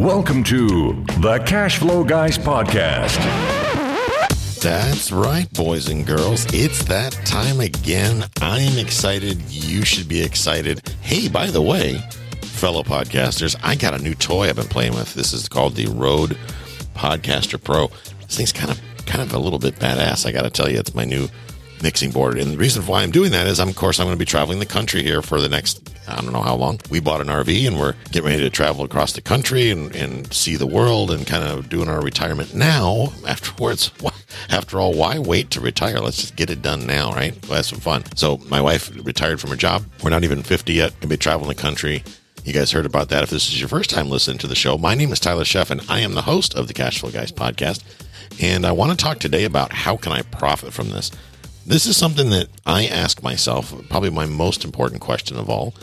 Welcome to the Cash Flow Guys Podcast. That's right, boys and girls. It's that time again. I'm excited. You should be excited. Hey, by the way, fellow podcasters, I got a new toy I've been playing with. This is called the Rode Podcaster Pro. This thing's kind of kind of a little bit badass. I got to tell you, it's my new mixing board. And the reason why I'm doing that is, I'm, of course, I'm going to be traveling the country here for the next, I don't know how long. We bought an RV and we're getting ready to travel across the country and, and see the world and kind of doing our retirement now. Afterwards, after all, why wait to retire? Let's just get it done now, right? We'll have some fun. So my wife retired from her job. We're not even 50 yet. We'll be traveling the country. You guys heard about that. If this is your first time listening to the show, my name is Tyler Sheff and I am the host of the Cashflow Guys podcast. And I want to talk today about how can I profit from this. This is something that I ask myself, probably my most important question of all.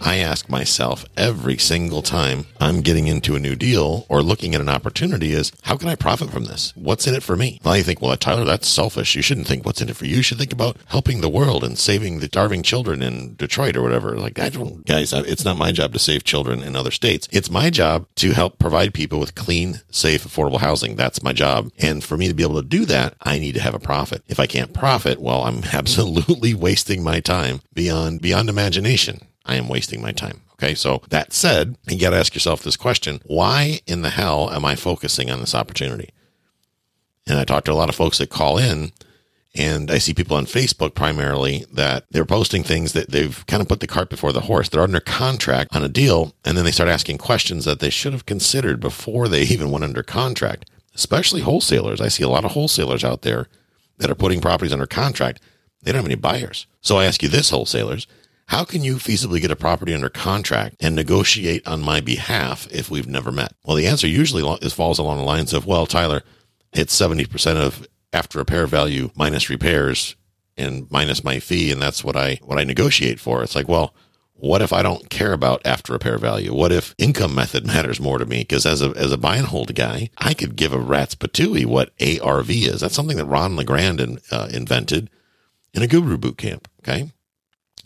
I ask myself every single time I'm getting into a new deal or looking at an opportunity is how can I profit from this? What's in it for me? Well, you think, well, Tyler, that's selfish. You shouldn't think what's in it for you. You should think about helping the world and saving the starving children in Detroit or whatever. Like, I don't, guys, it's not my job to save children in other states. It's my job to help provide people with clean, safe, affordable housing. That's my job. And for me to be able to do that, I need to have a profit. If I can't profit, well, I'm absolutely wasting my time beyond, beyond imagination. I am wasting my time. Okay. So that said, you got to ask yourself this question. Why in the hell am I focusing on this opportunity? And I talk to a lot of folks that call in and I see people on Facebook primarily that they're posting things that they've kind of put the cart before the horse. They're under contract on a deal and then they start asking questions that they should have considered before they even went under contract, especially wholesalers. I see a lot of wholesalers out there that are putting properties under contract. They don't have any buyers. So I ask you this, wholesalers, how can you feasibly get a property under contract and negotiate on my behalf if we've never met? Well, the answer usually is falls along the lines of, well, Tyler, it's 70% of after repair value minus repairs and minus my fee. And that's what I, what I negotiate for. It's like, well, what if I don't care about after repair value? What if income method matters more to me? Because as a as a buy and hold guy, I could give a rat's patootie what ARV is. That's something that Ron LeGrand in, uh, invented in a guru boot camp. Okay,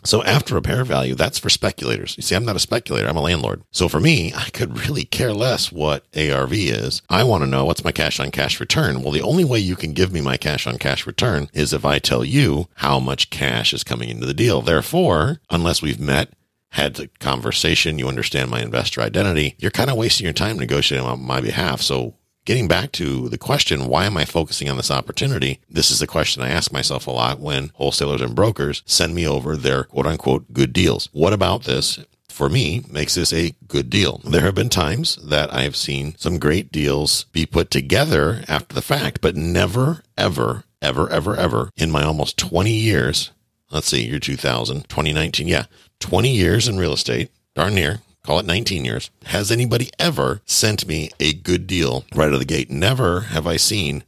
so after repair value, that's for speculators. You see, I'm not a speculator. I'm a landlord. So for me, I could really care less what ARV is. I want to know what's my cash on cash return. Well, the only way you can give me my cash on cash return is if I tell you how much cash is coming into the deal. Therefore, unless we've met, had the conversation, you understand my investor identity, you're kind of wasting your time negotiating on my behalf. So getting back to the question, why am I focusing on this opportunity? This is the question I ask myself a lot when wholesalers and brokers send me over their quote unquote good deals. What about this? For me, makes this a good deal. There have been times that I have seen some great deals be put together after the fact, but never, ever, ever, ever, ever in my almost 20 years. Let's see, year 2000, 2019. Yeah. 20 years in real estate, darn near call it 19 years. Has anybody ever sent me a good deal right out of the gate? Never have I seen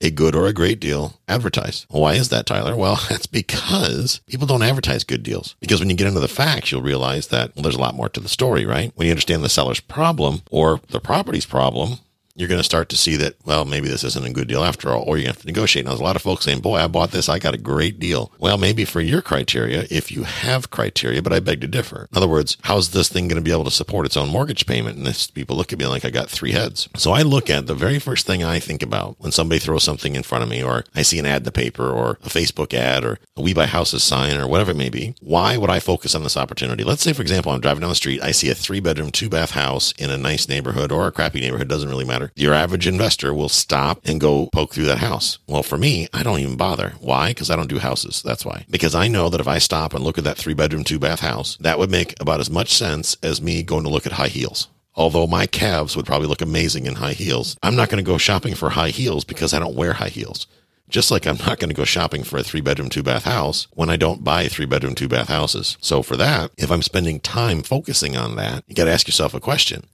a good or a great deal advertised. Why is that, Tyler? Well, that's because people don't advertise good deals. Because when you get into the facts, you'll realize that well, there's a lot more to the story, right? When you understand the seller's problem or the property's problem, you're going to start to see that, well, maybe this isn't a good deal after all, or you have to negotiate. Now, there's a lot of folks saying, boy, I bought this. I got a great deal. Well, maybe for your criteria, if you have criteria, but I beg to differ. In other words, how's this thing going to be able to support its own mortgage payment? And this, people look at me like I got three heads. So I look at the very first thing I think about when somebody throws something in front of me, or I see an ad in the paper, or a Facebook ad, or a We Buy Houses sign, or whatever it may be. Why would I focus on this opportunity? Let's say, for example, I'm driving down the street. I see a three bedroom, two bath house in a nice neighborhood or a crappy neighborhood. Doesn't really matter. Your average investor will stop and go poke through that house. Well, for me, I don't even bother. Why? Because I don't do houses. That's why. Because I know that if I stop and look at that three bedroom, two bath house, that would make about as much sense as me going to look at high heels. Although my calves would probably look amazing in high heels, I'm not going to go shopping for high heels because I don't wear high heels. Just like I'm not going to go shopping for a three bedroom, two bath house when I don't buy three bedroom, two bath houses. So for that, if I'm spending time focusing on that, you got to ask yourself a question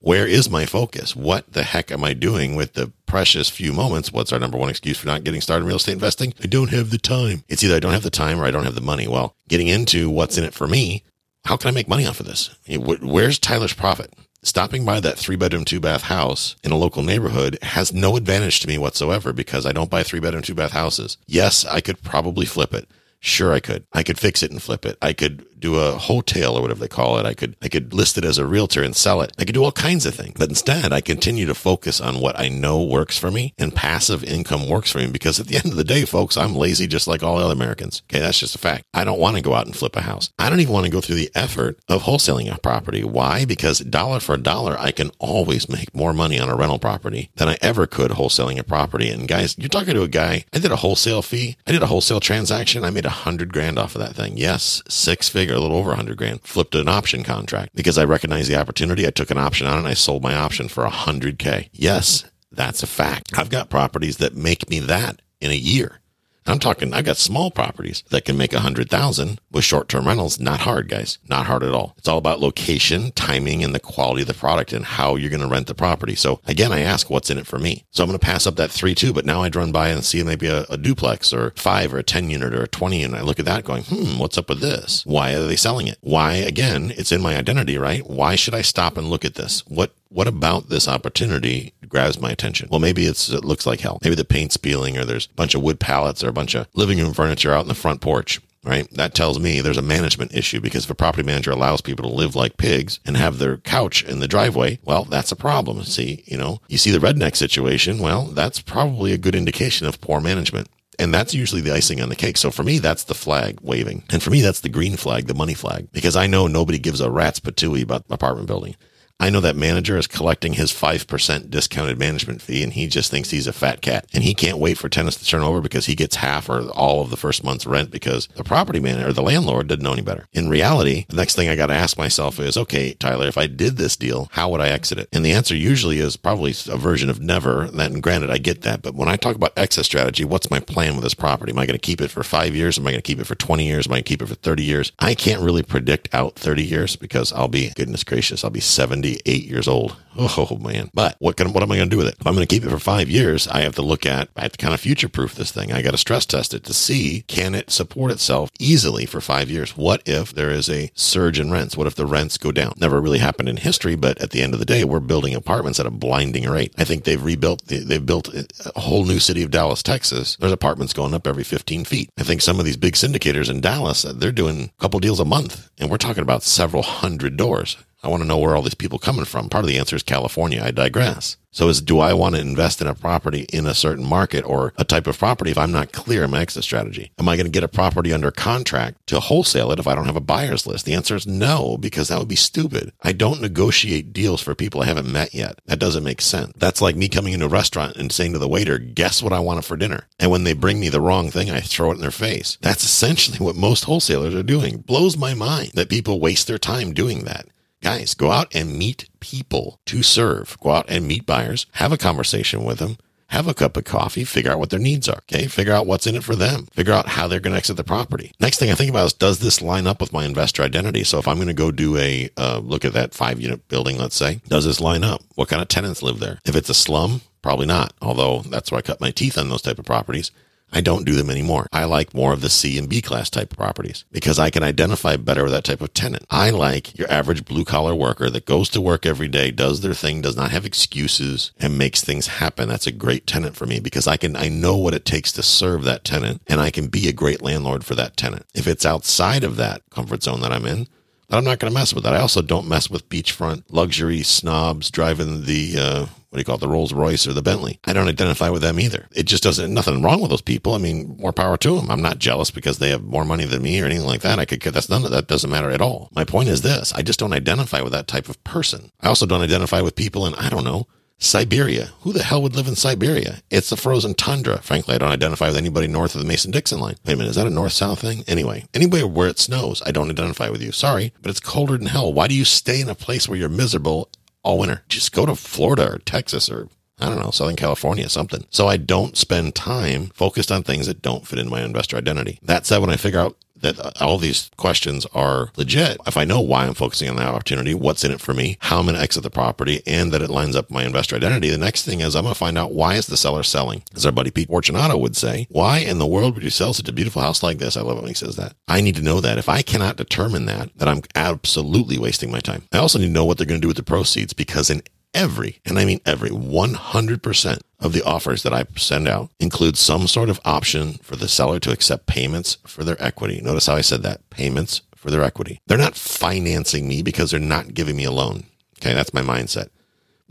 where is my focus? What the heck am I doing with the precious few moments? What's our number one excuse for not getting started in real estate investing? I don't have the time. It's either I don't have the time or I don't have the money. Well, getting into what's in it for me, how can I make money off of this? Where's Tyler's profit? Stopping by that three bedroom, two bath house in a local neighborhood has no advantage to me whatsoever because I don't buy three bedroom, two bath houses. Yes, I could probably flip it. Sure, I could. I could fix it and flip it. I could do a hotel or whatever they call it. I could, I could list it as a realtor and sell it. I could do all kinds of things. But instead, I continue to focus on what I know works for me and passive income works for me because at the end of the day, folks, I'm lazy just like all other Americans. Okay. That's just a fact. I don't want to go out and flip a house. I don't even want to go through the effort of wholesaling a property. Why? Because dollar for dollar, I can always make more money on a rental property than I ever could wholesaling a property. And guys, you're talking to a guy. I did a wholesale fee. I did a wholesale transaction. I made a hundred grand off of that thing. Yes. Six figure, a little over a hundred grand. Flipped an option contract because I recognized the opportunity. I took an option on it and I sold my option for a hundred K. Yes. That's a fact. I've got properties that make me that in a year. I'm talking, I've got small properties that can make a hundred thousand with short term rentals. Not hard, guys. Not hard at all. It's all about location, timing, and the quality of the product and how you're going to rent the property. So again, I ask what's in it for me. So I'm going to pass up that three, two, but now I'd run by and see maybe a, a duplex or five or a 10 unit or a 20 unit. I look at that going, hmm, what's up with this? Why are they selling it? Why, again, it's in my identity, right? Why should I stop and look at this? What what about this opportunity grabs my attention? Well, maybe it's, it looks like hell. Maybe the paint's peeling or there's a bunch of wood pallets or a bunch of living room furniture out in the front porch right? That tells me there's a management issue because if a property manager allows people to live like pigs and have their couch in the driveway, well, that's a problem. See, you know, you see the redneck situation. Well, that's probably a good indication of poor management. And that's usually the icing on the cake. So for me, that's the flag waving. And for me, that's the green flag, the money flag, because I know nobody gives a rat's patootie about apartment building. I know that manager is collecting his 5% discounted management fee and he just thinks he's a fat cat and he can't wait for tenants to turn over because he gets half or all of the first month's rent because the property manager or the landlord didn't know any better. In reality, the next thing I got to ask myself is, okay, Tyler, if I did this deal, how would I exit it? And the answer usually is probably a version of never. And granted, I get that. But when I talk about exit strategy, what's my plan with this property? Am I going to keep it for five years? Am I going to keep it for 20 years? Am I going to keep it for 30 years? I can't really predict out 30 years because I'll be, goodness gracious, I'll be 70 eight years old. Oh man. But what can, what am I going to do with it? If I'm going to keep it for five years, I have to look at, I have to kind of future proof this thing. I got to stress test it to see, can it support itself easily for five years? What if there is a surge in rents? What if the rents go down? Never really happened in history, but at the end of the day, we're building apartments at a blinding rate. I think they've rebuilt, they've built a whole new city of Dallas, Texas. There's apartments going up every 15 feet. I think some of these big syndicators in Dallas, they're doing a couple deals a month and we're talking about several hundred doors. I want to know where all these people coming from. Part of the answer is California. I digress. So is do I want to invest in a property in a certain market or a type of property if I'm not clear in my exit strategy? Am I going to get a property under contract to wholesale it if I don't have a buyer's list? The answer is no, because that would be stupid. I don't negotiate deals for people I haven't met yet. That doesn't make sense. That's like me coming into a restaurant and saying to the waiter, guess what I want for dinner? And when they bring me the wrong thing, I throw it in their face. That's essentially what most wholesalers are doing. Blows my mind that people waste their time doing that. Guys, go out and meet people to serve. Go out and meet buyers, have a conversation with them, have a cup of coffee, figure out what their needs are. Okay. Figure out what's in it for them. Figure out how they're going to exit the property. Next thing I think about is does this line up with my investor identity? So if I'm going to go do a uh, look at that five unit building, let's say, does this line up? What kind of tenants live there? If it's a slum, probably not. Although that's where I cut my teeth on those type of properties. I don't do them anymore. I like more of the C and B class type properties because I can identify better with that type of tenant. I like your average blue collar worker that goes to work every day, does their thing, does not have excuses and makes things happen. That's a great tenant for me because I can, I know what it takes to serve that tenant and I can be a great landlord for that tenant. If it's outside of that comfort zone that I'm in, I'm not going to mess with that. I also don't mess with beachfront luxury snobs driving the, uh, what do you call it, the Rolls Royce or the Bentley. I don't identify with them either. It just doesn't, nothing wrong with those people. I mean, more power to them. I'm not jealous because they have more money than me or anything like that. I could, that's none of that doesn't matter at all. My point is this. I just don't identify with that type of person. I also don't identify with people in, I don't know, Siberia. Who the hell would live in Siberia? It's a frozen tundra. Frankly, I don't identify with anybody north of the Mason Dixon line. Wait a minute, is that a north south thing? Anyway, anywhere where it snows, I don't identify with you. Sorry, but it's colder than hell. Why do you stay in a place where you're miserable all winter? Just go to Florida or Texas or I don't know, Southern California, something. So I don't spend time focused on things that don't fit in my investor identity. That said, when I figure out that uh, all these questions are legit. If I know why I'm focusing on that opportunity, what's in it for me, how I'm going to exit the property, and that it lines up my investor identity, the next thing is I'm going to find out why is the seller selling? As our buddy Pete Fortunato would say, why in the world would you sell such a beautiful house like this? I love it when he says that. I need to know that. If I cannot determine that, then I'm absolutely wasting my time. I also need to know what they're going to do with the proceeds because in every, and I mean every 100% of the offers that I send out include some sort of option for the seller to accept payments for their equity. Notice how I said that payments for their equity. They're not financing me because they're not giving me a loan. Okay, that's my mindset.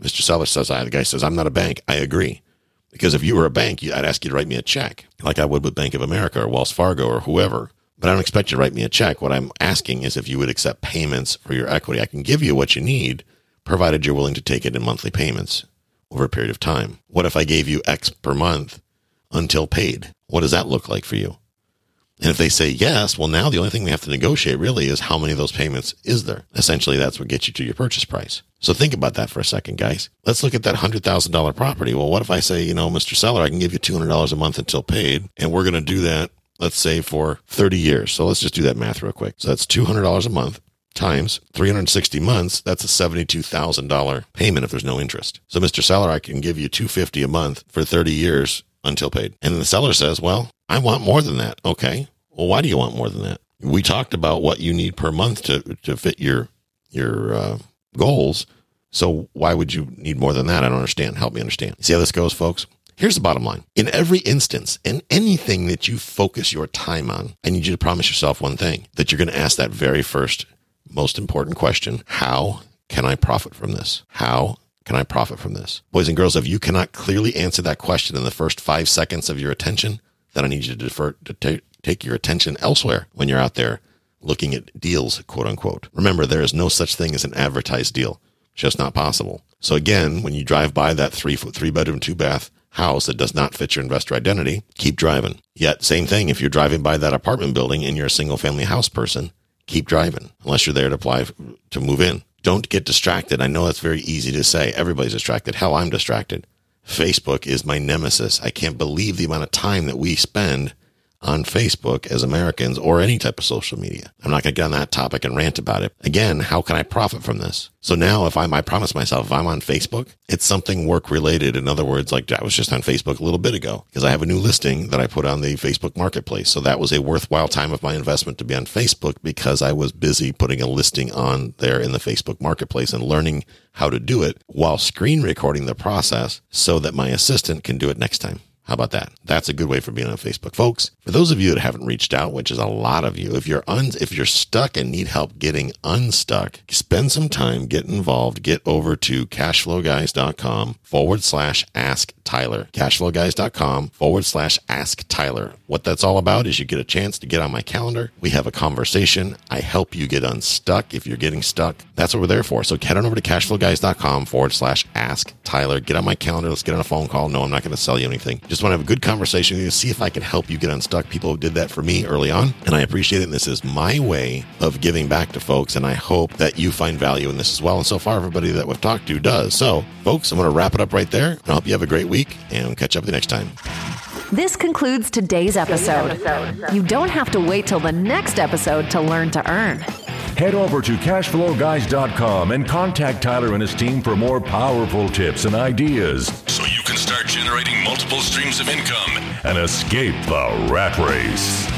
Mr. Seller says, I, the guy says, I'm not a bank. I agree. Because if you were a bank, I'd ask you to write me a check like I would with Bank of America or Wells Fargo or whoever. But I don't expect you to write me a check. What I'm asking is if you would accept payments for your equity. I can give you what you need, provided you're willing to take it in monthly payments over a period of time. What if I gave you X per month until paid? What does that look like for you? And if they say yes, well, now the only thing we have to negotiate really is how many of those payments is there. Essentially, that's what gets you to your purchase price. So think about that for a second, guys. Let's look at that $100,000 property. Well, what if I say, you know, Mr. Seller, I can give you $200 a month until paid, and we're going to do that, let's say, for 30 years. So let's just do that math real quick. So that's $200 a month times 360 months, that's a $72,000 payment if there's no interest. So Mr. Seller, I can give you 250 a month for 30 years until paid. And the seller says, well, I want more than that. Okay. Well, why do you want more than that? We talked about what you need per month to, to fit your, your, uh, goals. So why would you need more than that? I don't understand. Help me understand. See how this goes, folks? Here's the bottom line. In every instance, in anything that you focus your time on, I need you to promise yourself one thing that you're going to ask that very first most important question. How can I profit from this? How can I profit from this? Boys and girls, if you cannot clearly answer that question in the first five seconds of your attention, then I need you to defer to take, take your attention elsewhere when you're out there looking at deals, quote unquote. Remember, there is no such thing as an advertised deal. It's just not possible. So again, when you drive by that three foot, three bedroom, two bath house that does not fit your investor identity, keep driving. Yet, same thing. If you're driving by that apartment building and you're a single family house person, keep driving unless you're there to apply to move in. Don't get distracted. I know that's very easy to say. Everybody's distracted. Hell, I'm distracted. Facebook is my nemesis. I can't believe the amount of time that we spend on Facebook as Americans or any type of social media. I'm not going to get on that topic and rant about it. Again, how can I profit from this? So now if I'm, I promise myself, if I'm on Facebook, it's something work related. In other words, like I was just on Facebook a little bit ago because I have a new listing that I put on the Facebook marketplace. So that was a worthwhile time of my investment to be on Facebook because I was busy putting a listing on there in the Facebook marketplace and learning how to do it while screen recording the process so that my assistant can do it next time. How about that? That's a good way for being on Facebook, folks. For those of you that haven't reached out, which is a lot of you, if you're un- if you're stuck and need help getting unstuck, spend some time, get involved, get over to cashflowguys.com forward slash ask Tyler. Cashflowguys.com forward slash ask Tyler. What that's all about is you get a chance to get on my calendar. We have a conversation. I help you get unstuck if you're getting stuck. That's what we're there for. So head on over to cashflowguys.com forward slash ask Tyler. Get on my calendar. Let's get on a phone call. No, I'm not going to sell you anything. Just want to have a good conversation and see if I can help you get unstuck. People did that for me early on, and I appreciate it. And this is my way of giving back to folks, and I hope that you find value in this as well. And so far, everybody that we've talked to does. So, folks, I'm going to wrap it up right there, and I hope you have a great week, and we'll catch up the next time. This concludes today's episode. You don't have to wait till the next episode to learn to earn. Head over to cashflowguys.com and contact Tyler and his team for more powerful tips and ideas generating multiple streams of income. and escape the rat race.